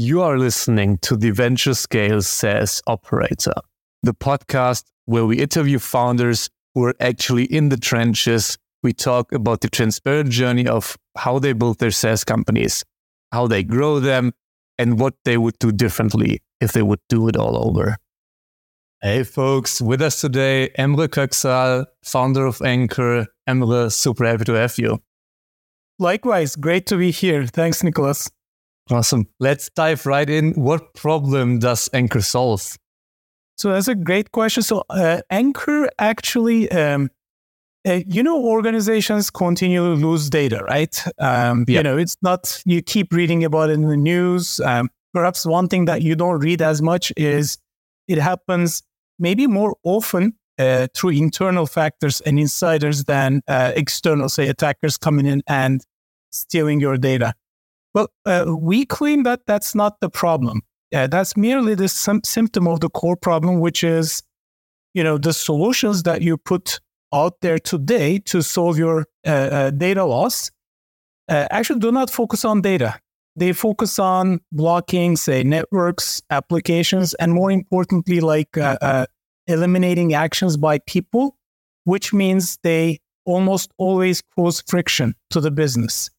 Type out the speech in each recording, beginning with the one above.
You are listening to the Venture Scale SaaS Operator, the podcast where we interview founders who are actually in the trenches. We talk about the transparent journey of how they build their SaaS companies, how they grow them, and what they would do differently if they would do it all over. Hey, folks, with us today, Emre Köksal, founder of Anchor. Emre, super happy to have you. Likewise, great to be here. Thanks, Nikolas. Awesome. Let's dive right in. What problem does Anchor solve? So that's a great question. So uh, Anchor actually, um, uh, you know, organizations continually lose data, right? Um, yeah. You know, it's not you keep reading about it in the news. Um, perhaps one thing that you don't read as much is it happens maybe more often uh, through internal factors and insiders than uh, external, say, attackers coming in and stealing your data. Well, uh, we claim that that's not the problem. that's merely the sim- symptom of the core problem, which is, you know, the solutions that you put out there today to solve your uh, uh, data loss uh, actually do not focus on data. They focus on blocking, say, networks, applications, and more importantly, like uh, uh, eliminating actions by people, which means they almost always cause friction to the business.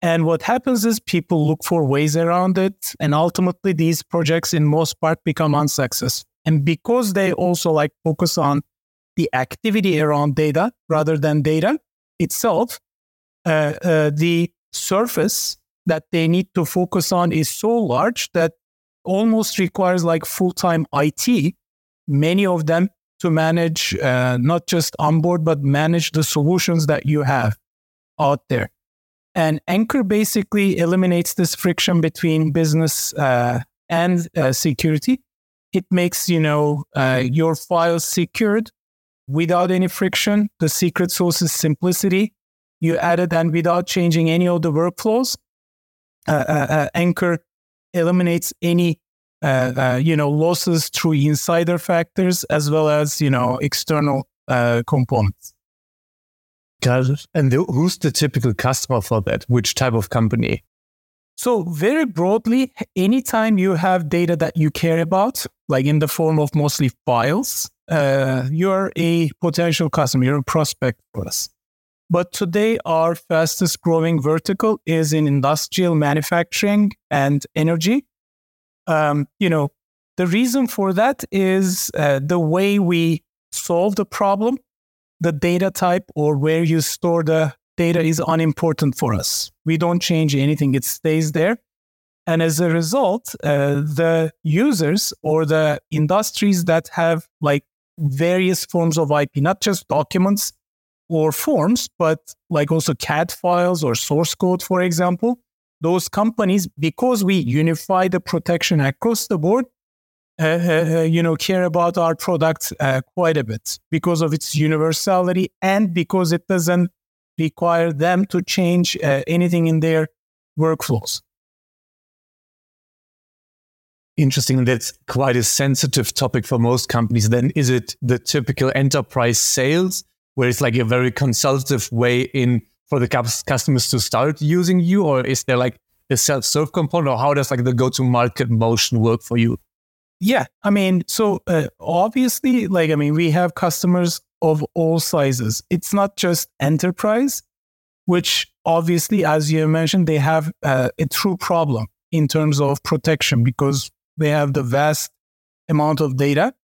And what happens is people look for ways around it. And ultimately, these projects, in most part, become unsuccessful. And because they also like focus on the activity around data rather than data itself, uh, uh, the surface that they need to focus on is so large that almost requires like full time IT, many of them to manage uh, not just onboard, but manage the solutions that you have out there. And Anchor basically eliminates this friction between business uh, and uh, security. It makes you know uh, your files secured without any friction. The secret sauce is simplicity. You add it and without changing any of the workflows. Uh, uh, uh, Anchor eliminates any you know losses through insider factors as well as you know external components. Got it. And the, who's the typical customer for that? Which type of company? So, very broadly, anytime you have data that you care about, like in the form of mostly files, uh, you're a potential customer, you're a prospect for us. But today, our fastest growing vertical is in industrial manufacturing and energy. Um, you know, the reason for that is uh, the way we solve the problem the data type or where you store the data is unimportant for us. We don't change anything, it stays there. And as a result, uh, the users or the industries that have like various forms of IP, not just documents or forms, but like also CAD files or source code, for example, those companies, because we unify the protection across the board, uh, uh, uh, you know, care about our product uh, quite a bit because of its universality and because it doesn't require them to change anything in their workflows. Interesting. That's quite a sensitive topic for most companies. Then is it the typical enterprise sales where it's like a very consultative way in for the customers to start using you, or is there like a self-serve component, or how does like the go-to-market motion work for you? Yeah, I mean, so uh, obviously, like, I mean, we have customers of all sizes. It's not just enterprise, which obviously, as you mentioned, they have uh, a true problem in terms of protection because they have the vast amount of data,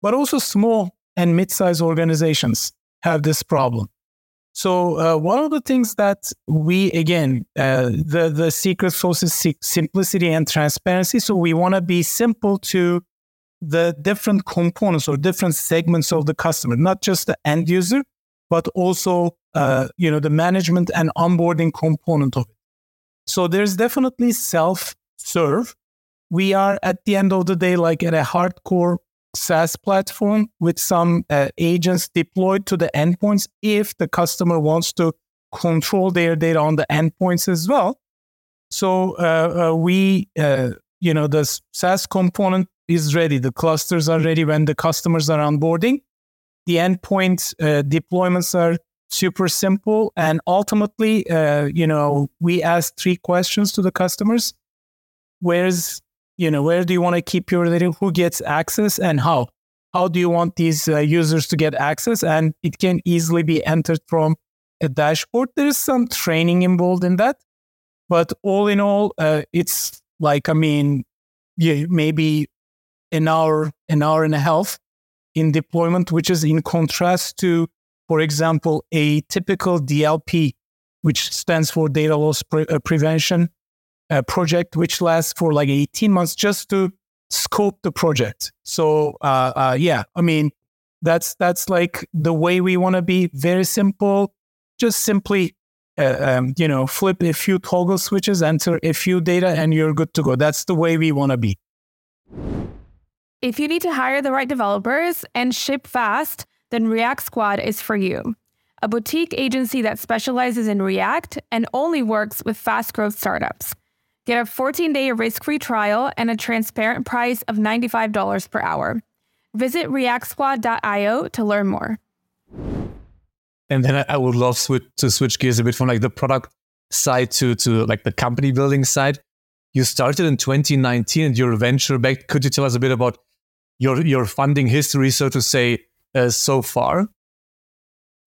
but also small and mid-sized organizations have this problem. So uh, one of the things that we again uh, the the secret sauce is simplicity and transparency. So we want to be simple to the different components or different segments of the customer, not just the end user, but also uh, you know the management and onboarding component of it. So there's definitely self serve. We are at the end of the day like at a hardcore SaaS platform with some uh, agents deployed to the endpoints if the customer wants to control their data on the endpoints as well. So uh, uh, we, uh, you know, the SaaS component is ready. The clusters are ready when the customers are onboarding. The endpoint uh, deployments are super simple, and ultimately, uh, you know, we ask three questions to the customers where's you know where do you want to keep your data? Who gets access and how? How do you want these uh, users to get access? And it can easily be entered from a dashboard. There's some training involved in that but all in all uh, it's like i mean yeah, maybe an hour an hour and a half in deployment which is in contrast to for example a typical dlp which stands for data loss pre- uh, prevention uh, project, which lasts for like 18 months just to scope the project. So, uh, uh, yeah, I mean, that's that's like the way we want to be. Very simple. Just simply, uh, um, you know, flip a few toggle switches, enter a few data, and you're good to go. That's the way we want to be. If you need to hire the right developers and ship fast, then React Squad is for you a boutique agency that specializes in React and only works with fast growth startups. Get a 14 day risk free trial and a transparent price of $95 per hour. Visit reactsquad.io to learn more. And then I would love to switch gears a bit from like the product side to, to like the company building side. You started in 2019 and you're venture backed. Could you tell us a bit about your, your funding history, so to say, uh, so far?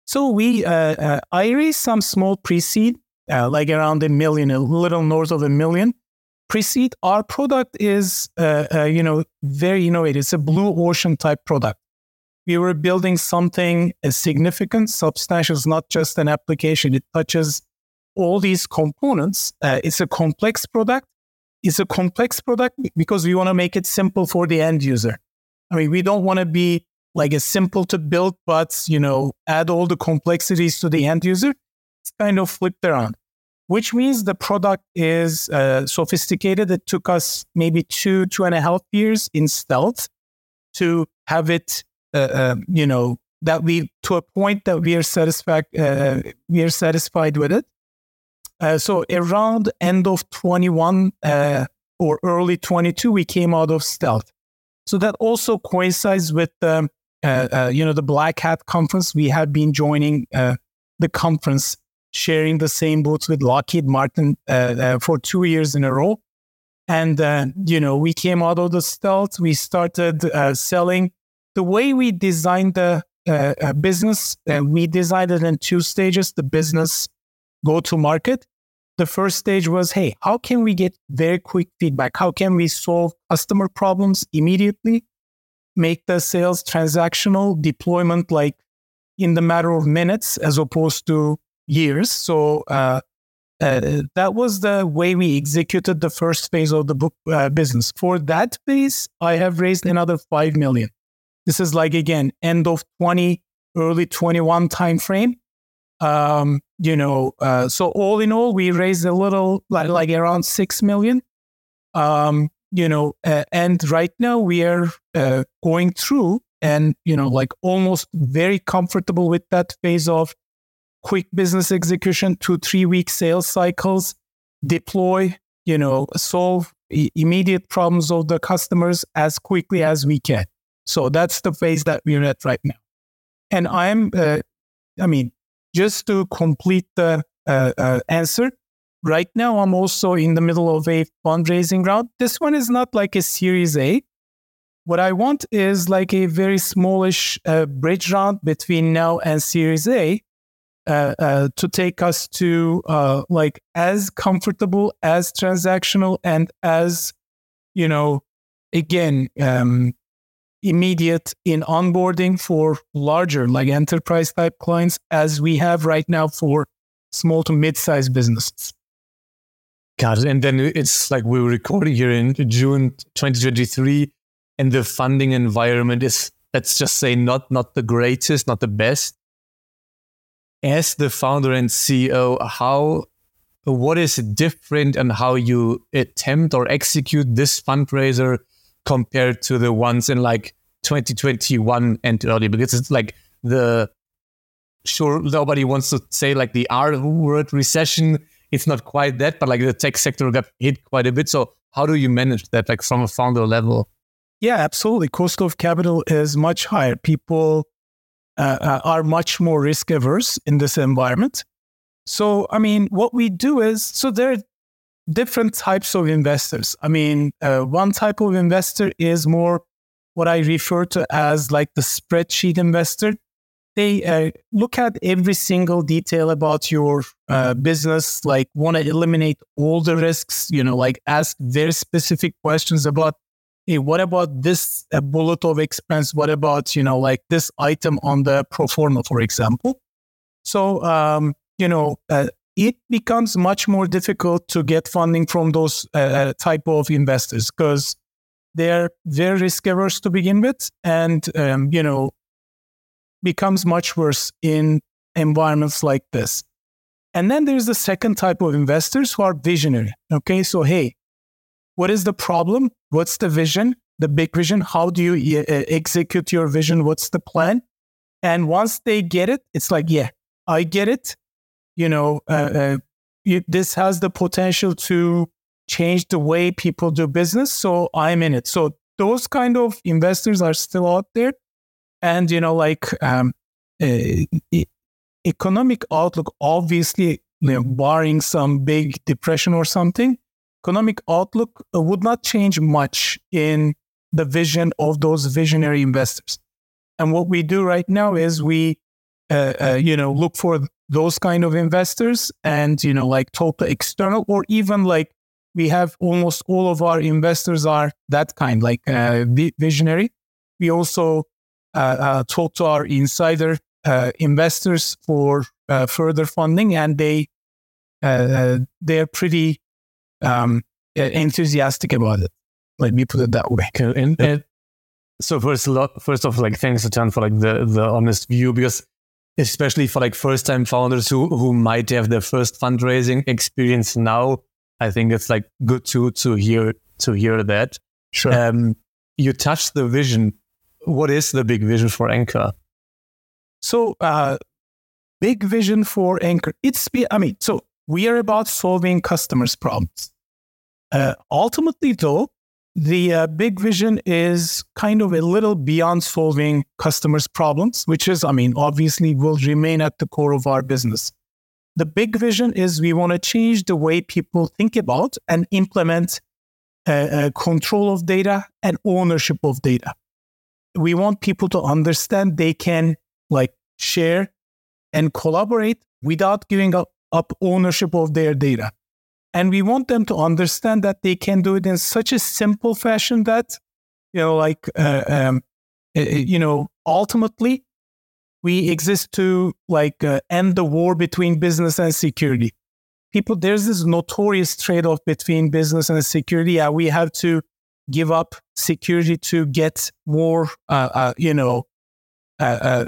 So we, uh, uh, I raised some small pre-seed, uh, like around a million, a little north of a million. Pre-seed, our product is, uh, uh, you know, very innovative. It's a blue ocean type product. We were building something significant, substantial. It's not just an application. It touches all these components. Uh, it's a complex product. It's a complex product because we want to make it simple for the end user. I mean, we don't want to be like a simple to build, but you know, add all the complexities to the end user. It's kind of flipped around, which means the product is uh, sophisticated. It took us maybe two, two and a half years in stealth to have it, uh, uh, you know, that we to a point that we are satisfied, uh, we are satisfied with it. Uh, so around end of 21 uh, or early 22, we came out of stealth. So that also coincides with the uh, uh, you know, the Black Hat conference. We had been joining uh, the conference, sharing the same booth with Lockheed Martin uh, uh, for two years in a row. And, uh, you know, we came out of the stealth. We started selling. The way we designed the business, we designed it in two stages the business go to market. The first stage was, hey, how can we get very quick feedback? How can we solve customer problems immediately? make the sales transactional deployment like in the matter of minutes as opposed to years. So uh, uh, that was the way we executed the first phase of the book uh, business. For that phase, I have raised another five million. This is like again end of twenty, early twenty one timeframe. Um, you know, uh, so all in all, we raised a little like, like around six million. Um, you know, and right now we are uh, going through and, you know, like almost very comfortable with that phase of quick business execution, two, three week sales cycles, deploy, you know, solve immediate problems of the customers as quickly as we can. So that's the phase that we're at right now. And I'm, uh, I mean, just to complete the uh, uh, answer, Right now, I'm also in the middle of a fundraising round. This one is not like a Series A. What I want is like a very smallish uh, bridge round between now and Series A uh, uh, to take us to uh, like as comfortable, as transactional, and as, you know, again, um, immediate in onboarding for larger, like enterprise type clients as we have right now for small to mid sized businesses. Got it. And then it's like we're recording here in June 2023, and the funding environment is, let's just say, not not the greatest, not the best. As the founder and CEO, how what is different and how you attempt or execute this fundraiser compared to the ones in like 2021 and early? Because it's like the sure nobody wants to say like the R word recession it's not quite that, but like the tech sector got hit quite a bit. So how do you manage that, like from a founder level? Yeah, absolutely. Cost of capital is much higher. People uh, uh, are much more risk averse in this environment. So, I mean, what we do is so there. Are different types of investors. I mean, uh, one type of investor is more what I refer to as like the spreadsheet investor. They uh, look at every single detail about your uh, business, like want to eliminate all the risks, you know, like ask very specific questions about, hey, what about this uh, bullet of expense? What about, you know, like this item on the pro forma, for example? So, um, you know, uh, it becomes much more difficult to get funding from those uh, uh type of investors because they're very risk averse to begin with, and um, you know, becomes much worse in environments like this. And then there's the second type of investors who are visionary. Okay, so hey, what is the problem? What's the vision? The big vision. How do you execute your vision? What's the plan? And once they get it, it's like, yeah, I get it. You know, uh, uh, you, this has the potential to change the way people do business. So I'm in it. So those kind of investors are still out there. And, you know, like um, uh, economic outlook, obviously, you know, barring some big depression or something, economic outlook would not change much in the vision of those visionary investors. And what we do right now is we, uh, uh, you know, look for those kind of investors and, you know, like talk to external or even like we have almost all of our investors are that kind, like uh, visionary. We also uh, uh, talk to our insider uh, investors for uh, further funding, and they uh, they're pretty um, enthusiastic about it. Let me put it that way. Okay. And, and so first, first off, like thanks a ton for like the the honest view because especially for like first time founders who who might have their first fundraising experience now I think it's like good to to hear to hear that. Sure. Um, you touched the vision. What is the big vision for Anchor? So, uh, big vision for Anchor. It's be. I mean, so we are about solving customers' problems. Uh, ultimately, though, the uh, big vision is kind of a little beyond solving customers' problems, which is, I mean, obviously will remain at the core of our business. The big vision is we want to change the way people think about and implement uh, uh, control of data and ownership of data. We want people to understand they can like share and collaborate without giving up, up ownership of their data. And we want them to understand that they can do it in such a simple fashion that, you know, like, uh, um, uh, you know, ultimately we exist to like uh, end the war between business and security. People, there's this notorious trade-off between business and security. Yeah, we have to give up security to get more, uh, uh, you know, uh, uh,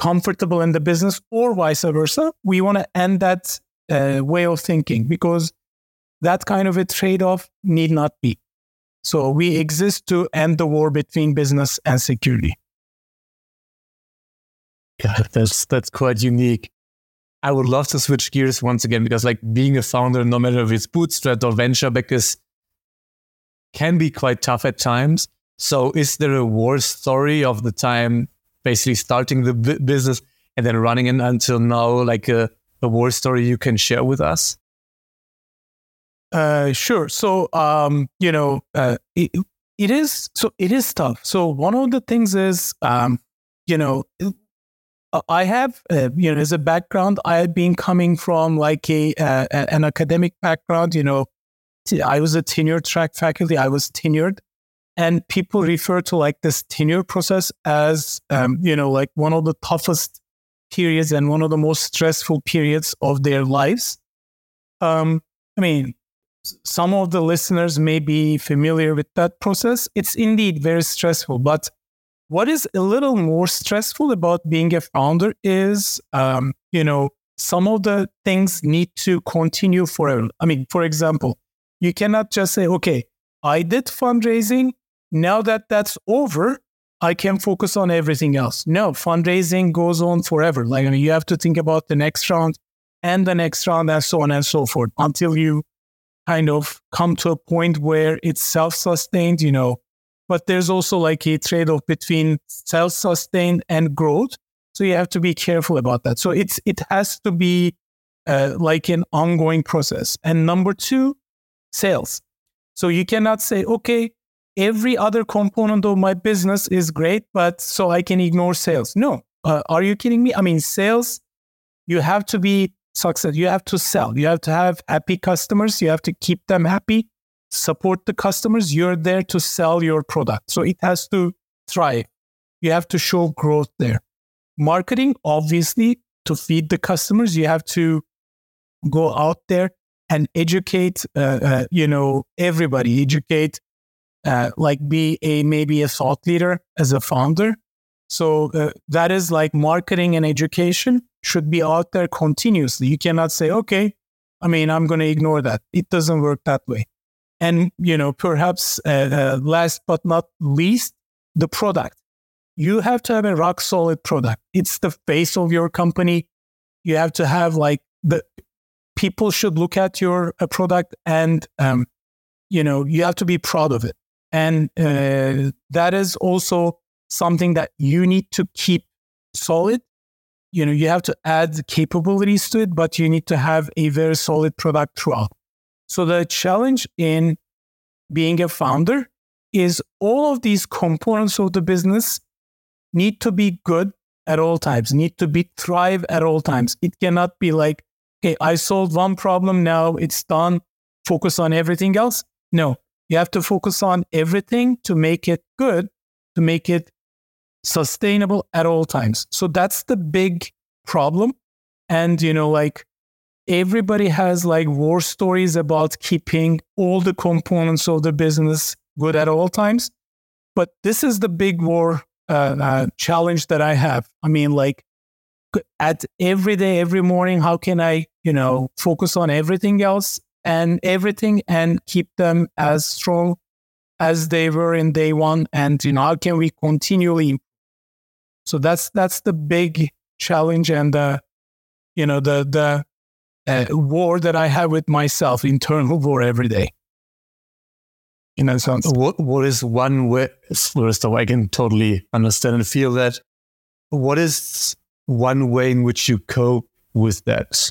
comfortable in the business, or vice versa. We want to end that uh, way of thinking because that kind of a trade-off need not be. So we exist to end the war between business and security. Yeah, that's that's quite unique. I would love to switch gears once again because like being a founder, no matter if it's bootstrapped or venture back, is can be quite tough at times. So is there a war story of the time basically starting the b- business and then running it until now, like a, a war story you can share with us? Uh, sure. So, um, you know, uh, it, it is, so it is tough. So one of the things is, um, you know, uh, I have, uh, you know, as a background, I have been coming from like a uh, an academic background. You know, I was a tenure track faculty. I was tenured, and people refer to like this tenure process as, um, you know, like one of the toughest periods and one of the most stressful periods of their lives. Um, I mean, some of the listeners may be familiar with that process. It's indeed very stressful, but what is a little more stressful about being a founder is, um, you know, some of the things need to continue forever. I mean, for example, you cannot just say, okay, I did fundraising. Now that that's over, I can focus on everything else. No, fundraising goes on forever. Like I mean, you have to think about the next round and the next round and so on and so forth until you kind of come to a point where it's self-sustained, you know, but there's also like a trade-off between self-sustained and growth. So you have to be careful about that. So it's it has to be uh, like an ongoing process. And number two, sales. So you cannot say, okay, every other component of my business is great, but so I can ignore sales. No. Uh, are you kidding me? I mean, sales, you have to be success. You have to sell. You have to have happy customers. You have to keep them happy, support the customers. You're there to sell your product. So it has to thrive. You have to show growth there. Marketing, obviously, to feed the customers, you have to go out there and educate, uh, uh, you know, everybody. Educate, uh, like be a maybe a thought leader as a founder. So uh, that is like marketing and education should be out there continuously. You cannot say, okay, I mean, I'm going to ignore that. It doesn't work that way. And you know, perhaps uh, uh, last but not least, the product. You have to have a rock solid product. It's the face of your company. You have to have like the people should look at your uh, product and um, you know you have to be proud of it and uh, that is also something that you need to keep solid. You know you have to add capabilities to it but you need to have a very solid product throughout. So the challenge in being a founder is all of these components of the business need to be good at all times need to be thrive at all times. It cannot be like okay, I solved one problem, now it's done, focus on everything else. No, you have to focus on everything to make it good, to make it sustainable at all times. So that's the big problem. And, you know, like everybody has like war stories about keeping all the components of the business good at all times. But this is the big war uh, uh, challenge that I have. I mean, like at every day, every morning, how can I, you know, focus on everything else and everything and keep them as strong as they were in day one? And, you know, how can we continually? So that's, that's the big challenge and the, you know, the, the uh, war that I have with myself, internal war every day. In a sense. What, what is one way, all, I can totally understand and feel that. What is one way in which you cope with that?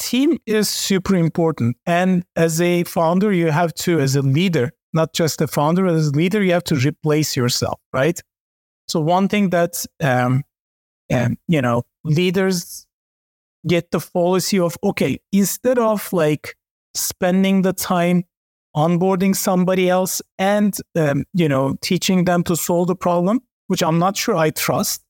Team is super important. And as a founder, you have to, as a leader, not just a founder, as a leader, you have to replace yourself, right? So one thing that, um, um, you know, leaders get the policy of, okay, instead of like spending the time onboarding somebody else and, um, you know, teaching them to solve the problem, which I'm not sure I trust,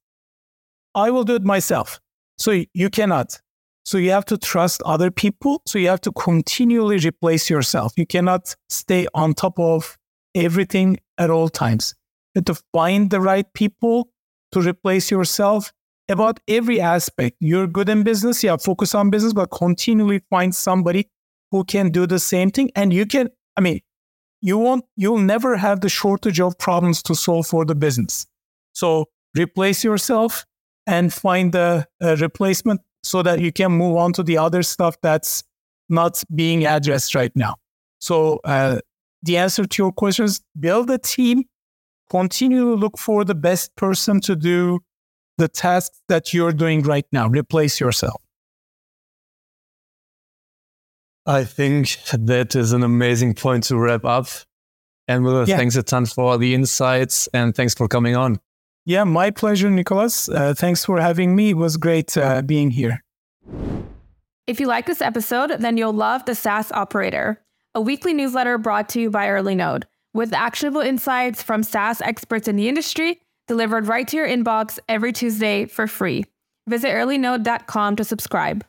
I will do it myself. So you cannot. So you have to trust other people. So you have to continually replace yourself. You cannot stay on top of everything at all times. You have to find the right people to replace yourself about every aspect. You're good in business, yeah, focus on business, but continually find somebody who can do the same thing. And you can, I mean, you won't, you'll never have the shortage of problems to solve for the business. So replace yourself and find a, a uh, replacement so that you can move on to the other stuff that's not being addressed right now. So uh, the answer to your question is build a team, continue to look for the best person to do the tasks that you're doing right now. Replace yourself. I think that is an amazing point to wrap up. And Will, yeah. thanks a ton for all the insights and thanks for coming on. Yeah, my pleasure, Nikolas. Uh, thanks for having me. It was great uh, being here. If you like this episode, then you'll love The SaaS Operator, a weekly newsletter brought to you by Early Node with actionable insights from SaaS experts in the industry delivered right to your inbox every Tuesday for free. Visit earlynode.com to subscribe.